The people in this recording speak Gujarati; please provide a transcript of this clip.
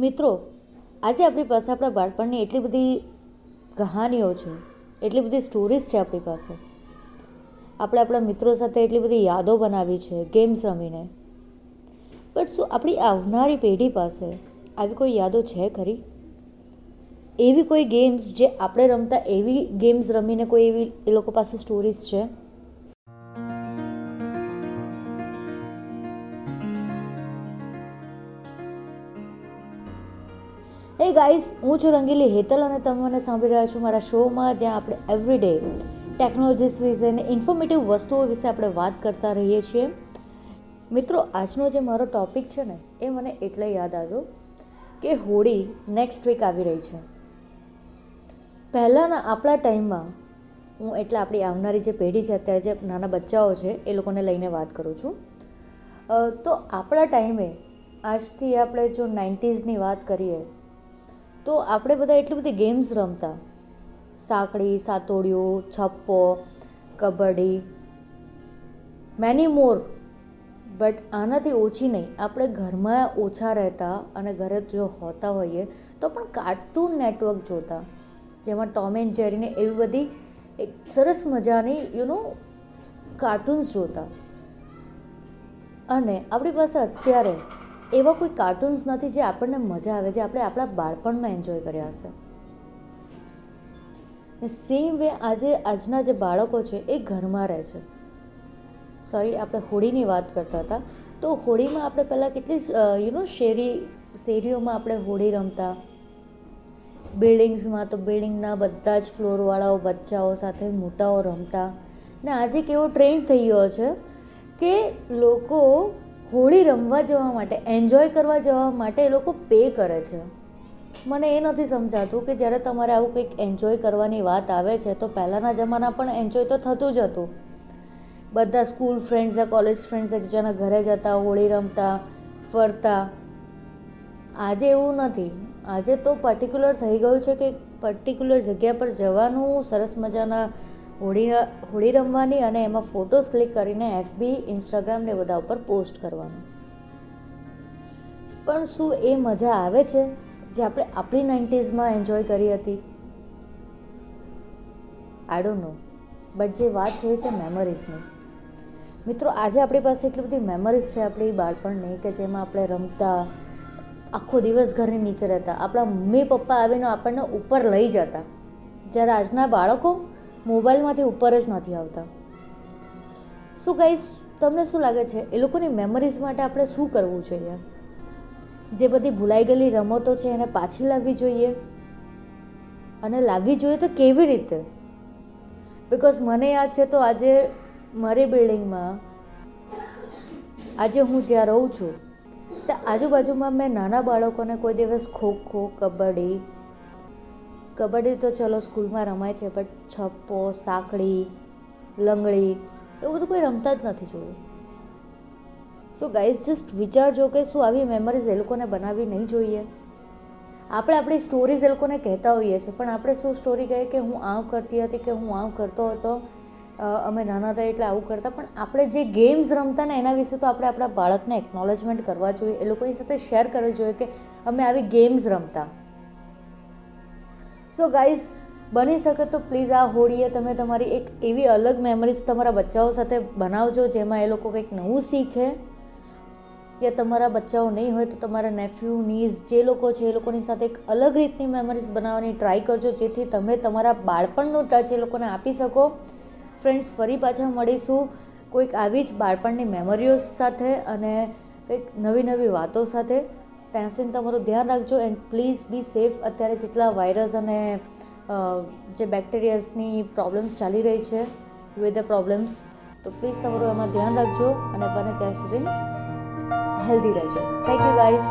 મિત્રો, આજે આપણી પાસે આપણા બાળપણની એટલી બધી કહાનીઓ છે, એટલી બધી સ્ટોરીઝ છે આપણી પાસે. આપણે આપણા મિત્રો સાથે એટલી બધી યાદો બનાવી છે ગેમ્સ રમીને. બટ શું આપણી આવનારી પેઢી પાસે આવી કોઈ યાદો છે ખરી? એવી કોઈ ગેમ્સ જે આપણે રમતા એવી ગેમ્સ રમીને કોઈ એવી એ લોકો પાસે સ્ટોરીઝ છે? હે ગાઈઝ હું છું રંગીલી હેતલ અને તમે મને સાંભળી રહ્યા છો મારા શોમાં જ્યાં આપણે એવરીડે ટેકનોલોજીસ વિશે અને ઇન્ફોર્મેટિવ વસ્તુઓ વિશે આપણે વાત કરતા રહીએ છીએ. મિત્રો, આજનો જે મારો ટૉપિક છે ને, એ મને એટલે યાદ આવ્યો કે હોળી નેક્સ્ટ વીક આવી રહી છે. પહેલાંના આપણા ટાઈમમાં હું એટલે આપણી આવનારી જે પેઢી છે, અત્યારે જે નાના બચ્ચાઓ છે, એ લોકોને લઈને વાત કરું છું. તો આપણા ટાઈમે આજથી આપણે જો નાઇન્ટીઝની વાત કરીએ તો આપણે બધા એટલી બધી ગેમ્સ રમતા. સાંકડી સાતોડિયું, છપ્પો, કબડ્ડી મેની મોર બટ આનાથી ઓછી નહીં. આપણે ઘરમાં ઓછા રહેતા અને ઘરે જો હોતા હોઈએ તો પણ કાર્ટૂન નેટવર્ક જોતા. જેમાં ટોમ એન્ડ જેરીને એવી બધી એક સરસ મજાની યુ નો કાર્ટૂન્સ જોતા. અને આપણી પાસે અત્યારે એવા કોઈ કાર્ટૂન્સ નથી જે આપણને મજા આવે, જે આપણે આપણા બાળપણમાં એન્જોય કર્યા હશે. ને સેમ વે આજે આજના જે બાળકો છે એ ઘરમાં રહે છે. સોરી આપણે હોળીની વાત કરતા હતા. તો હોળીમાં આપણે પહેલાં કેટલી યુ નો શેરી, શેરીઓમાં આપણે હોળી રમતા. બિલ્ડિંગ્સમાં તો બિલ્ડિંગના બધા જ ફ્લોરવાળાઓ, બચ્ચાઓ સાથે મોટાઓ રમતા. ને આજે કેવો ટ્રેન્ડ થઈ ગયો છે કે લોકો હોળી રમવા જવા માટે એન્જોય કરવા જવા માટે એ લોકો પે કરે છે. મને એ નથી સમજાતું કે જ્યારે તમારે આવું કંઈક એન્જોય કરવાની વાત આવે છે, તો પહેલાંના જમાના પણ એન્જોય તો થતું જ હતું. બધા સ્કૂલ ફ્રેન્ડ્સ કોલેજ ફ્રેન્ડ્સ એકબીજાના ઘરે જતા, હોળી રમતા, ફરતા. આજે એવું નથી. આજે તો પર્ટિક્યુલર થઈ ગયું છે કે પર્ટિક્યુલર જગ્યા પર જવાનું સરસ મજાના હોળી હોળી રમવાની અને એમાં ફોટોસ ક્લિક કરીને એફબી ઇન્સ્ટાગ્રામ ને બધા ઉપર પોસ્ટ કરવાનું. પણ શું એ મજા આવે છે જે આપણે આપણી નાઇન્ટીઝમાં એન્જોય કરી હતી? આઈ ડોન્ટ નો બટ જે વાત છે છે મેમરીઝની. મિત્રો, આજે આપણી પાસે એટલી બધી મેમરીઝ છે આપણી બાળપણની કે જેમાં આપણે રમતા, આખો દિવસ ઘરની નીચે રહેતા. આપણા મમ્મી પપ્પા આવીને આપણને ઉપર લઈ જતા. જ્યારે આજના બાળકો મોબાઈલમાંથી ઉપર જ નથી આવતા. શું ગાઈસ તમને શું લાગે છે? એ લોકોની મેમરીઝ માટે આપણે શું કરવું જોઈએ? જે બધી ભૂલાઈ ગયેલી રમતો છે, એને પાછી લાવવી જોઈએ? અને લાવવી જોઈએ તો કેવી રીતે? બિકોઝ મને યાદ છે તો આજે મારી બિલ્ડિંગમાં, આજે હું જ્યાં રહું છું તો આજુબાજુમાં મેં નાના બાળકોને કોઈ દિવસ ખોખો, કબડ્ડી કબડ્ડી તો ચલો સ્કૂલમાં રમાય છે બટ છપ્પો, સાંકળી, લંગડી એવું બધું કોઈ રમતા જ નથી જોયું. સો ગાઈઝ જસ્ટ વિચારજો કે શું આવી મેમરીઝ એ લોકોને બનાવવી નહીં જોઈએ? આપણે આપણી સ્ટોરીઝ એ લોકોને કહેતા હોઈએ છીએ, પણ આપણે શું સ્ટોરી કહીએ કે હું આમ કરતી હતી કે હું આમ કરતો હતો અમે નાના હતા એટલે આવું કરતા, પણ આપણે જે ગેમ્સ રમતા ને એના વિશે તો આપણે આપણા બાળકને એકનોલેજમેન્ટ કરવા જોઈએ. એ લોકોની સાથે શેર કરવી જોઈએ કે અમે આવી ગેમ્સ રમતા. સો ગાઈઝ બની શકે તો પ્લીઝ આ હોળીએ તમે તમારી એક એવી અલગ મેમરીઝ તમારા બચ્ચાઓ સાથે બનાવજો જેમાં એ લોકો કંઈક નવું શીખે. કે તમારા બચ્ચાઓ નહીં હોય તો તમારા નેફ્યુ નીઝ જે લોકો છે એ લોકોની સાથે એક અલગ રીતની મેમરીઝ બનાવવાની ટ્રાય કરજો, જેથી તમે તમારા બાળપણનો ટચ એ લોકોને આપી શકો. ફ્રેન્ડ્સ ફરી પાછા મળીશું. કોઈક આવી જ બાળપણની મેમરીઓ સાથે અને કંઈક નવી નવી વાતો સાથે. ત્યાં સુધી તમારું ધ્યાન રાખજો એન્ડ પ્લીઝ બી સેફ અત્યારે જેટલા વાયરસ અને જે બેક્ટેરિયાસની પ્રોબ્લેમ્સ ચાલી રહી છે વેધર પ્રોબ્લેમ્સ તો પ્લીઝ તમારું એમાં ધ્યાન રાખજો અને બને ત્યાં સુધી હેલ્ધી રહેજો. Thank you guys